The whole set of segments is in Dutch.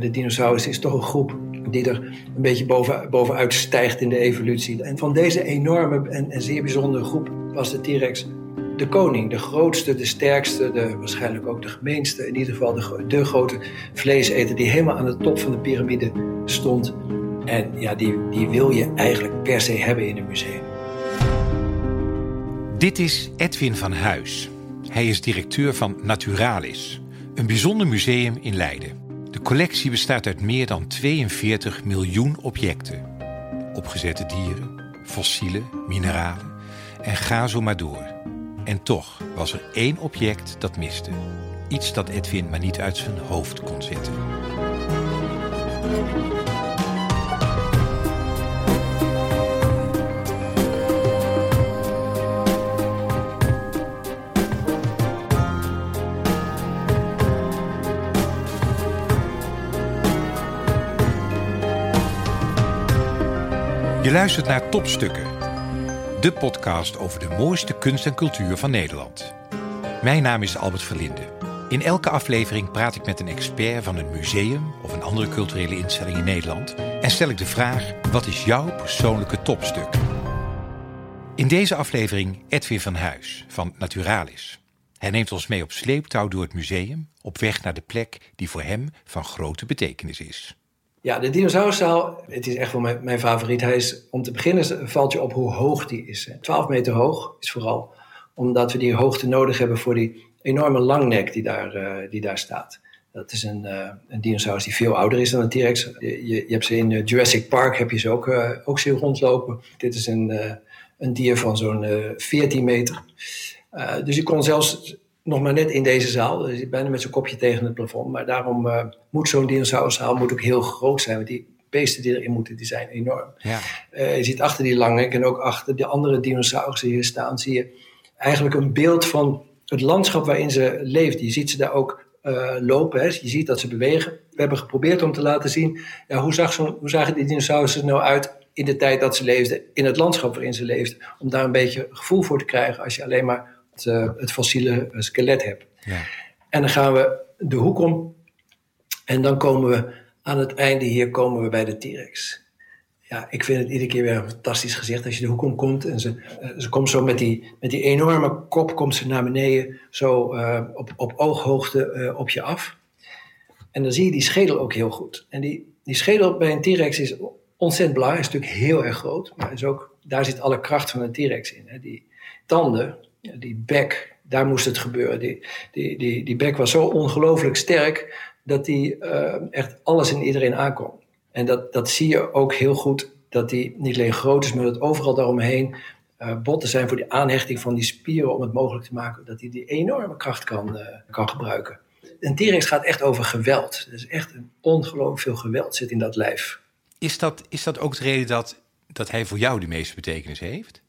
De dinosaurus is toch een groep die er een beetje boven, bovenuit stijgt in de evolutie. En van deze enorme en, en zeer bijzondere groep was de T-Rex de koning. De grootste, de sterkste, de, waarschijnlijk ook de gemeenste. In ieder geval de, de grote vleeseter die helemaal aan de top van de piramide stond. En ja, die, die wil je eigenlijk per se hebben in een museum. Dit is Edwin van Huis. Hij is directeur van Naturalis, een bijzonder museum in Leiden. Collectie bestaat uit meer dan 42 miljoen objecten. Opgezette dieren, fossielen, mineralen en ga zo maar door. En toch was er één object dat miste. Iets dat Edwin maar niet uit zijn hoofd kon zetten. Je luistert naar Topstukken, de podcast over de mooiste kunst en cultuur van Nederland. Mijn naam is Albert Verlinde. In elke aflevering praat ik met een expert van een museum of een andere culturele instelling in Nederland en stel ik de vraag: wat is jouw persoonlijke topstuk? In deze aflevering Edwin van Huis van Naturalis. Hij neemt ons mee op sleeptouw door het museum op weg naar de plek die voor hem van grote betekenis is. Ja, de dinosauruszaal, het is echt wel mijn, mijn, favoriet. Hij is, om te beginnen valt je op hoe hoog die is. 12 meter hoog is vooral omdat we die hoogte nodig hebben voor die enorme langnek die daar, uh, die daar staat. Dat is een, uh, een dinosaurus die veel ouder is dan een T-Rex. Je, je, hebt ze in uh, Jurassic Park, heb je ze ook, uh, ook zien rondlopen. Dit is een, een dier van zo'n 14 meter. dus je kon zelfs nog maar net in deze zaal. Dus bijna met zijn kopje tegen het plafond. Maar daarom uh, moet zo'n dinosauruszaal moet ook heel groot zijn. Want die beesten die erin moeten, die zijn enorm. Ja. Uh, je ziet achter die langnek en ook achter de andere dinosaurussen hier staan... zie je eigenlijk een beeld van het landschap waarin ze leeft. Je ziet ze daar ook uh, lopen. Hè. Je ziet dat ze bewegen. We hebben geprobeerd om te laten zien... Ja, hoe, zag zo, hoe zagen die dinosaurussen nou uit in de tijd dat ze leefden... in het landschap waarin ze leefden. Om daar een beetje gevoel voor te krijgen... als je alleen maar het, uh, het fossiele skelet hebt. Ja. En dan gaan we de hoek om. En dan komen we aan het einde hier komen we bij de T-Rex. Ja, ik vind het iedere keer weer een fantastisch gezicht als je de hoek om komt. En ze, uh, ze komt zo met die, met die enorme kop komt ze naar beneden. Zo uh, op, op ooghoogte op je af. En dan zie je die schedel ook heel goed. En die, die schedel bij een T-Rex is ontzettend belangrijk. Is natuurlijk heel erg groot. Maar is ook, daar zit alle kracht van een T-Rex in. Hè. Die tanden, die bek, daar moest het gebeuren. Die, die, die, die bek was zo ongelooflijk sterk dat die uh, echt alles en iedereen aankwam. En dat, dat zie je ook heel goed, dat die niet alleen groot is, maar dat overal daaromheen uh, botten zijn voor die aanhechting van die spieren om het mogelijk te maken dat hij die, enorme kracht kan, uh, kan gebruiken. Een T-Rex gaat echt over geweld. Er is echt een ongelooflijk veel geweld zit in dat lijf. Is dat, is dat ook de reden dat, dat hij voor jou de meeste betekenis heeft?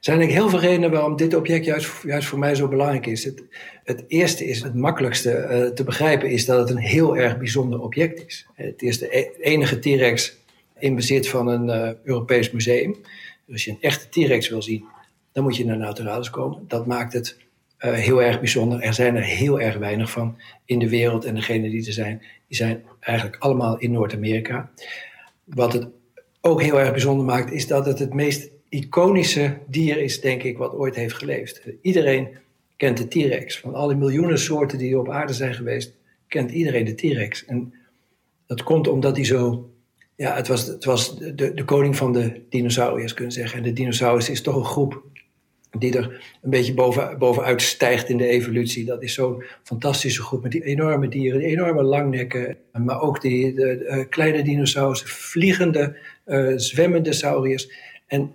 Zijn heel veel redenen waarom dit object juist, juist voor mij zo belangrijk is. Het, het eerste is, het makkelijkste uh, te begrijpen, is dat het een heel erg bijzonder object is. Het is de e-, enige T-Rex in bezit van een uh, Europees museum. Dus als je een echte T-Rex wil zien, dan moet je naar Naturalis komen. Dat maakt het uh, heel erg bijzonder. Er zijn er heel erg weinig van in de wereld. En degene die er zijn, die zijn eigenlijk allemaal in Noord-Amerika. Wat het ook heel erg bijzonder maakt, is dat het het meest iconische dier is, denk ik, wat ooit heeft geleefd. Iedereen kent de T-Rex. Van alle miljoenen soorten die op aarde zijn geweest, kent iedereen de T-Rex. En dat komt omdat hij zo. Ja, het was, het was de, de koning van de dinosauriërs, kunnen zeggen. En de dinosaurus is toch een groep die er een beetje boven, bovenuit stijgt in de evolutie. Dat is zo'n fantastische groep met die enorme dieren, die enorme langnekken, maar ook die de, de, kleine dinosaurussen, vliegende, uh, zwemmende sauriërs. En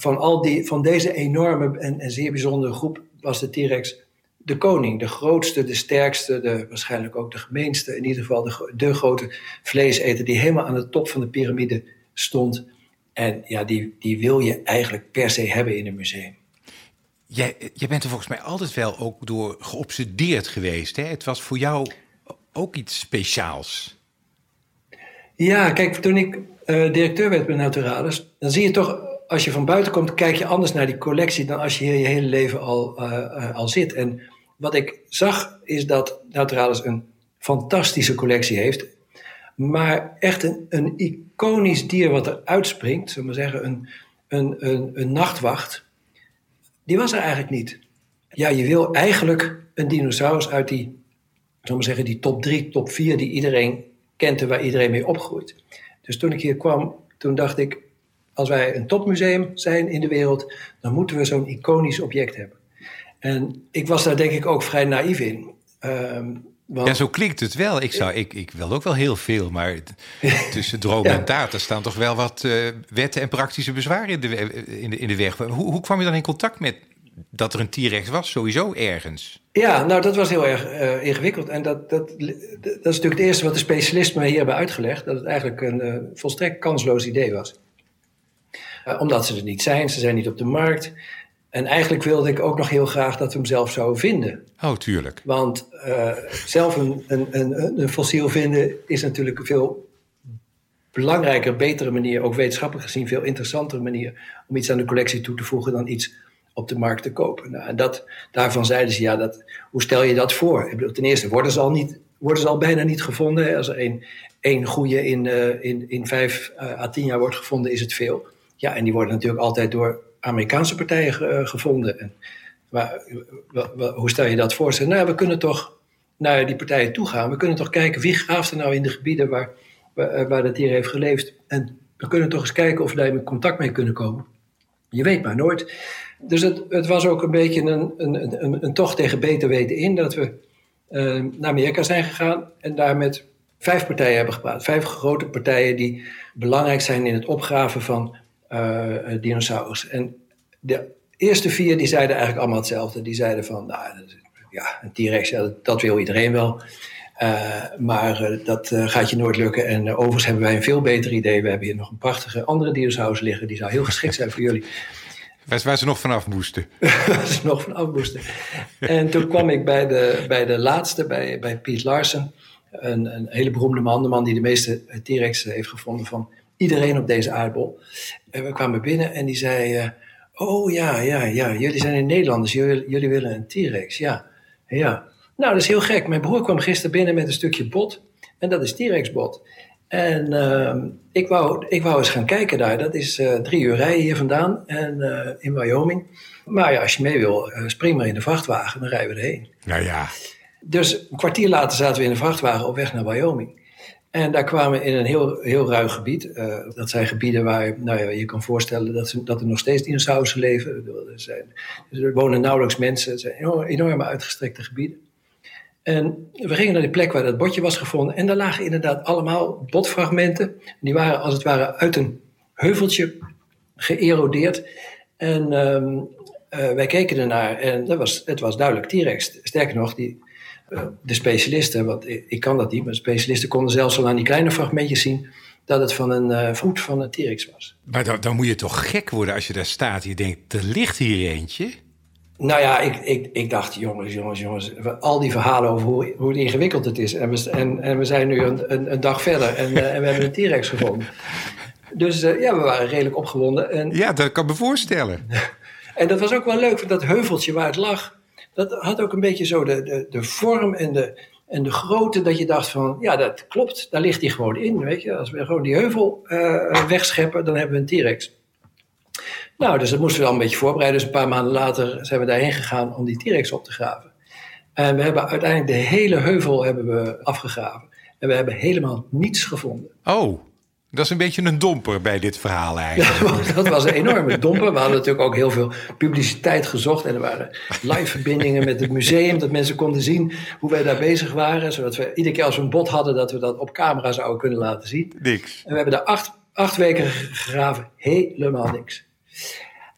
van, al die, van deze enorme en, en zeer bijzondere groep was de T-Rex de koning. De grootste, de sterkste, de, waarschijnlijk ook de gemeenste. In ieder geval de, de grote vleeseter die helemaal aan de top van de piramide stond. En ja, die, die wil je eigenlijk per se hebben in een museum. Jij, jij bent er volgens mij altijd wel ook door geobsedeerd geweest. Hè? Het was voor jou ook iets speciaals. Ja, kijk, toen ik uh, directeur werd bij Naturalis, dan zie je toch als je van buiten komt, kijk je anders naar die collectie dan als je hier je hele leven al, uh, uh, al zit. En wat ik zag is dat Naturalis een fantastische collectie heeft. Maar echt een, een iconisch dier wat er uitspringt, zullen we zeggen, een, een, een, een nachtwacht, die was er eigenlijk niet. Ja, je wil eigenlijk een dinosaurus uit die, zullen we zeggen, die top 3, top 4 die iedereen kent en waar iedereen mee opgroeit. Dus toen ik hier kwam, toen dacht ik, als wij een topmuseum zijn in de wereld, dan moeten we zo'n iconisch object hebben. En ik was daar denk ik ook vrij naïef in. Um, ja, zo klinkt het wel. Ik, zou, ik, ik wil ook wel heel veel, maar tussen droom en daad... er staan toch wel wat uh, wetten en praktische bezwaren in de, in de, in de weg. Hoe, hoe kwam je dan in contact met dat er een T-rex was, sowieso ergens? Ja, nou dat was heel erg uh, ingewikkeld. En dat, dat, dat is natuurlijk het eerste wat de specialisten mij hier hebben uitgelegd... dat het eigenlijk een uh, volstrekt kansloos idee was. Omdat ze er niet zijn, ze zijn niet op de markt... En eigenlijk wilde ik ook nog heel graag dat we hem zelf zouden vinden. Oh, tuurlijk. Want uh, zelf een, een, een, een, fossiel vinden is natuurlijk een veel belangrijker, betere manier, ook wetenschappelijk gezien, veel interessantere manier om iets aan de collectie toe te voegen dan iets op de markt te kopen. Nou, en dat, daarvan zeiden ze, ja, dat, hoe stel je dat voor? Ik bedoel, ten eerste worden ze al, niet, worden ze al bijna niet gevonden. Als er één, goede in, uh, in, in vijf uh, à tien jaar wordt gevonden, is het veel. Ja, en die worden natuurlijk altijd door Amerikaanse partijen uh, gevonden. En, maar, hoe stel je dat voor? Ze, nou, we kunnen toch naar die partijen toe gaan. We kunnen toch kijken wie graaft nou in de gebieden waar, waar, eh, waar dat dier heeft geleefd. En we kunnen toch eens kijken of we daar in contact mee kunnen komen. Je weet maar nooit. Dus het, het was ook een beetje een, een, een, een tocht tegen beter weten in dat we uh, naar Amerika zijn gegaan en daar met vijf partijen hebben gepraat. Vijf grote partijen die belangrijk zijn in het opgraven van dinosaurus. En de eerste vier die zeiden eigenlijk allemaal hetzelfde. Die zeiden van, nou, ja, een T-Rex, ja, dat wil iedereen wel. Uh, maar uh, dat uh, gaat je nooit lukken. En overigens hebben wij een veel beter idee. We hebben hier nog een prachtige andere dinosaurus liggen. Die zou heel geschikt zijn voor jullie. Waar, waar ze nog vanaf moesten. waar ze nog vanaf moesten. En toen kwam ik bij de, bij de laatste, bij, bij Piet Larsen. Een, een hele beroemde man. De man die de meeste T-Rex heeft gevonden van iedereen op deze aardbol. En we kwamen binnen en die zei... oh ja, ja, ja, jullie zijn in Nederlanders. Jullie, jullie willen een T-Rex, ja. Ja. Nou, dat is heel gek. Mijn broer kwam gisteren binnen met een stukje bot. En dat is T-Rex bot. En uh, ik, wou, ik wou eens gaan kijken daar. Dat is uh, drie uur rijden hier vandaan en, uh, in Wyoming. Maar ja, als je mee wil, spring maar in de vrachtwagen, dan rijden we erheen. Nou ja. Dus een kwartier later zaten we in de vrachtwagen op weg naar Wyoming. En daar kwamen we in een heel, heel ruig gebied. dat zijn gebieden waar nou ja, je kan voorstellen dat, ze, dat er nog steeds dinosaurussen leven. Er, zijn, dus er wonen nauwelijks mensen. Het zijn enorme uitgestrekte gebieden. En we gingen naar die plek waar dat botje was gevonden. En daar lagen inderdaad allemaal botfragmenten. Die waren als het ware uit een heuveltje geërodeerd. En um, uh, wij keken ernaar en dat was, het was duidelijk T-Rex. Sterker nog, die, de specialisten, want ik, ik, kan dat niet, maar de specialisten konden zelfs al aan die kleine fragmentjes zien dat het van een uh, voet van een T-Rex was. Maar dan, dan moet je toch gek worden als je daar staat en je denkt, er ligt hier eentje. Nou ja, ik, ik, ik dacht, jongens, jongens, jongens, al die verhalen over hoe, hoe ingewikkeld het is. En we, en, en we zijn nu een, een, een dag verder en, uh, en we hebben een T-Rex gevonden. Dus uh, ja, we waren redelijk opgewonden. En, ja, dat kan me voorstellen. en dat was ook wel leuk, want dat heuveltje waar het lag, dat had ook een beetje zo de, de, de vorm en de, en de grootte dat je dacht van, ja, dat klopt, daar ligt hij gewoon in, weet je. Als we gewoon die heuvel uh, wegscheppen, dan hebben we een T-Rex. Nou, dus dat moesten we al een beetje voorbereiden. Dus een paar maanden later zijn we daarheen gegaan om die T-Rex op te graven. En we hebben uiteindelijk de hele heuvel hebben we afgegraven. En we hebben helemaal niets gevonden. Oh, dat is een beetje een domper bij dit verhaal eigenlijk. Ja, dat was een enorme domper. We hadden natuurlijk ook heel veel publiciteit gezocht. En er waren live verbindingen met het museum. Dat mensen konden zien hoe wij daar bezig waren. Zodat we iedere keer als we een bot hadden, dat we dat op camera zouden kunnen laten zien. Niks. En we hebben daar acht, acht weken gegraven. Helemaal niks.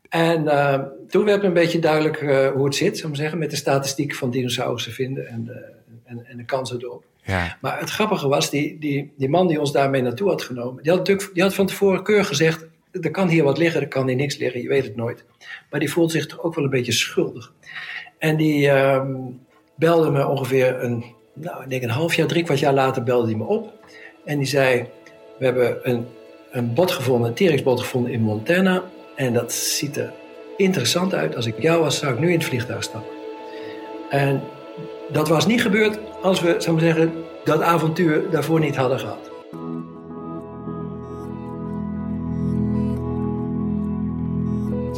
En uh, toen werd me een beetje duidelijk uh, hoe het zit, zou ik zeggen, met de statistiek van dinosaurussen vinden en de, en, en de kansen erop. Ja. Maar het grappige was, die, die, die man die ons daarmee naartoe had genomen, die had, natuurlijk, die had van tevoren keur gezegd, er kan hier wat liggen, er kan hier niks liggen, je weet het nooit. Maar die voelt zich toch ook wel een beetje schuldig. En die uh, belde me ongeveer een, nou, ik denk een half jaar, drie kwart jaar later belde hij me op. En die zei, we hebben een, een bot gevonden, een T-Rex-bot gevonden in Montana. En dat ziet er interessant uit. Als ik jou was, zou ik nu in het vliegtuig stappen. En dat was niet gebeurd als we, zou ik zeggen, dat avontuur daarvoor niet hadden gehad.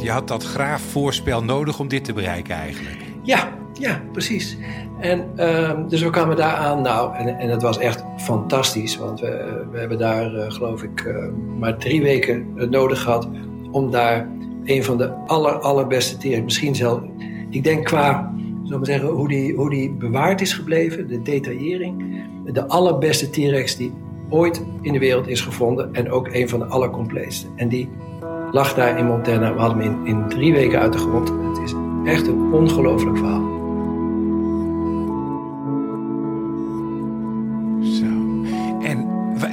Je had dat graafvoorspel nodig om dit te bereiken eigenlijk. Ja, ja, precies. En ehm, dus we kwamen daar aan. Nou, en, en dat was echt fantastisch. Want we, we hebben daar, eh, geloof ik, eh, maar drie weken nodig gehad... om daar een van de aller, allerbeste tering... misschien zelf, ik denk qua zal maar zeggen, hoe die, hoe die bewaard is gebleven, de detaillering, de allerbeste T-Rex die ooit in de wereld is gevonden en ook een van de allercompleetste. En die lag daar in Montana. We hadden hem in, in drie weken uit de grond. Het is echt een ongelooflijk verhaal. Zo. En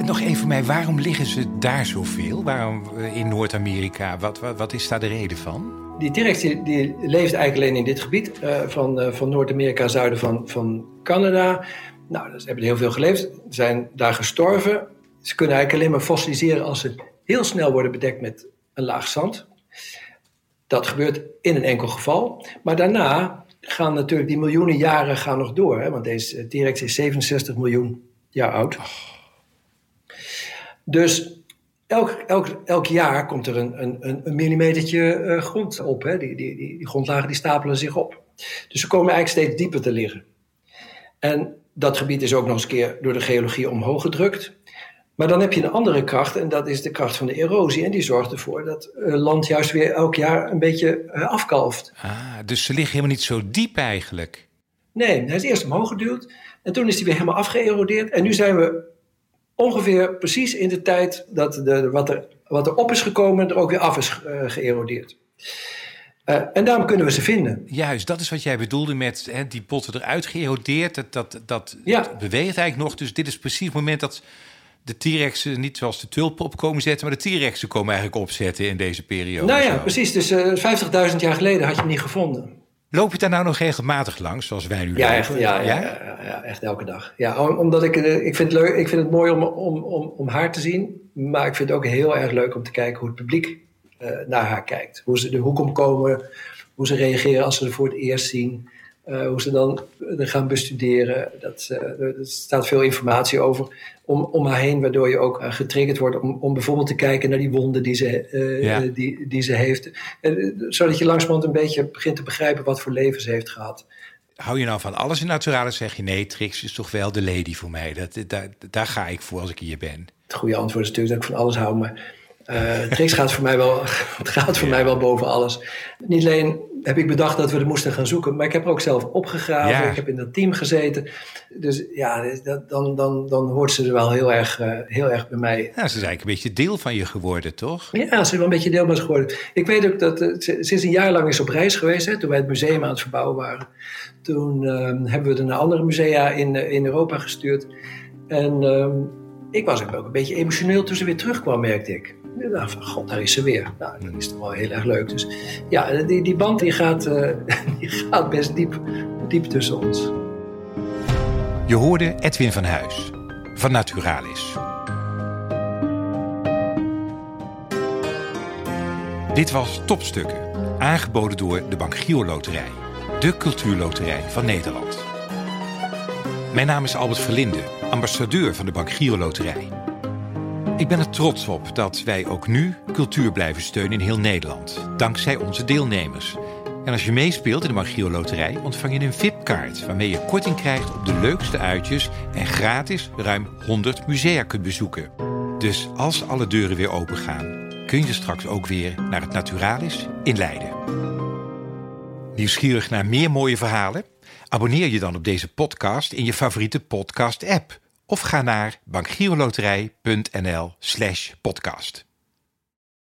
nog even voor mij, waarom liggen ze daar zoveel? Waarom eh, in Noord-Amerika? Wat, wat, is daar de reden van? Die T-Rex die, leeft eigenlijk alleen in dit gebied uh, van, uh, van Noord-Amerika, zuiden van, van Canada. Nou, ze hebben heel veel geleefd, zijn daar gestorven. Ze kunnen eigenlijk alleen maar fossiliseren als ze heel snel worden bedekt met een laag zand. Dat gebeurt in een enkel geval. Maar daarna gaan natuurlijk die miljoenen jaren gaan nog door. Hè? Want deze T-Rex is 67 miljoen jaar oud. Dus elk, elk, elk jaar komt er een, een, een millimetertje uh, grond op. Hè? Die, die, die, die grondlagen die stapelen zich op. Dus ze komen eigenlijk steeds dieper te liggen. En dat gebied is ook nog eens een keer door de geologie omhoog gedrukt. Maar dan heb je een andere kracht en dat is de kracht van de erosie. En die zorgt ervoor dat het land juist weer elk jaar een beetje afkalft. Ah, dus ze liggen helemaal niet zo diep eigenlijk? Nee, hij is eerst omhoog geduwd en toen is hij weer helemaal afgeërodeerd. En nu zijn we ongeveer precies in de tijd dat de, wat, er, wat er op is gekomen er ook weer af is uh, geërodeerd. Uh, en daarom kunnen we ze vinden. Juist, dat is wat jij bedoelde met hè, die botten eruit geërodeerd. Dat, dat, dat, ja. dat beweegt eigenlijk nog. Dus dit is precies het moment dat de T-Rexen niet zoals de tulpen op komen zetten, maar de T-Rexen komen eigenlijk opzetten in deze periode. Nou ja, zo. precies. Dus uh, 50.000 jaar geleden had je hem niet gevonden. Loop je daar nou nog regelmatig langs, zoals wij nu ja, lopen? Echt, ja, ja, ja? ja, echt elke dag. Ja, omdat ik, ik, vind het leuk, ik vind het mooi om, om, om, om haar te zien, maar ik vind het ook heel erg leuk om te kijken hoe het publiek uh, naar haar kijkt. Hoe ze de hoek omkomen, hoe ze reageren als ze er voor het eerst zien. Uh, hoe ze dan er gaan bestuderen. Dat, uh, er staat veel informatie over om, om haar heen, waardoor je ook uh, getriggerd wordt om, om bijvoorbeeld te kijken naar die wonden die ze, ja. die, die ze heeft. zodat je langzamerhand een beetje begint te begrijpen wat voor leven ze heeft gehad. Hou je nou van alles in Naturalis? Zeg je nee, Trix is toch wel de lady voor mij. Dat, daar, daar ga ik voor als ik hier ben. Het goede antwoord is natuurlijk dat ik van alles hou, maar uh, Trix gaat voor mij wel, het gaat voor ja. mij wel boven alles. Niet alleen heb ik bedacht dat we er moesten gaan zoeken, maar ik heb er ook zelf opgegraven. Ja. Ik heb in dat team gezeten. Dus ja, dat, dan, dan, dan hoort ze er wel heel erg, uh, heel erg bij mij. Ja, ze is eigenlijk een beetje deel van je geworden, toch? Ja, ze is wel een beetje deel van me geworden. Ik weet ook dat uh, ze, ze is een jaar lang is op reis geweest, hè, toen wij het museum aan het verbouwen waren. Toen hebben we er naar andere musea in, in Europa gestuurd. En ik was ook een beetje emotioneel toen ze weer terugkwam, merkte ik. Dacht van, god, daar is ze weer. Nou, dat is toch wel heel erg leuk. Dus ja, die, die band die gaat, uh, die gaat best diep, diep tussen ons. Je hoorde Edwin van Huis van Naturalis. Dit was Topstukken, aangeboden door de Bank Giro Loterij, de cultuurloterij van Nederland. Mijn naam is Albert Verlinde, ambassadeur van de Bank Giro Loterij. Ik ben er trots op dat wij ook nu cultuur blijven steunen in heel Nederland, dankzij onze deelnemers. En als je meespeelt in de Magio Loterij ontvang je een VIP-kaart... waarmee je korting krijgt op de leukste uitjes... en gratis ruim 100 musea kunt bezoeken. Dus als alle deuren weer open gaan... kun je straks ook weer naar het Naturalis in Leiden. Nieuwsgierig naar meer mooie verhalen? Abonneer je dan op deze podcast in je favoriete podcast-app... of ga naar bankgiroloterij.nl slash podcast.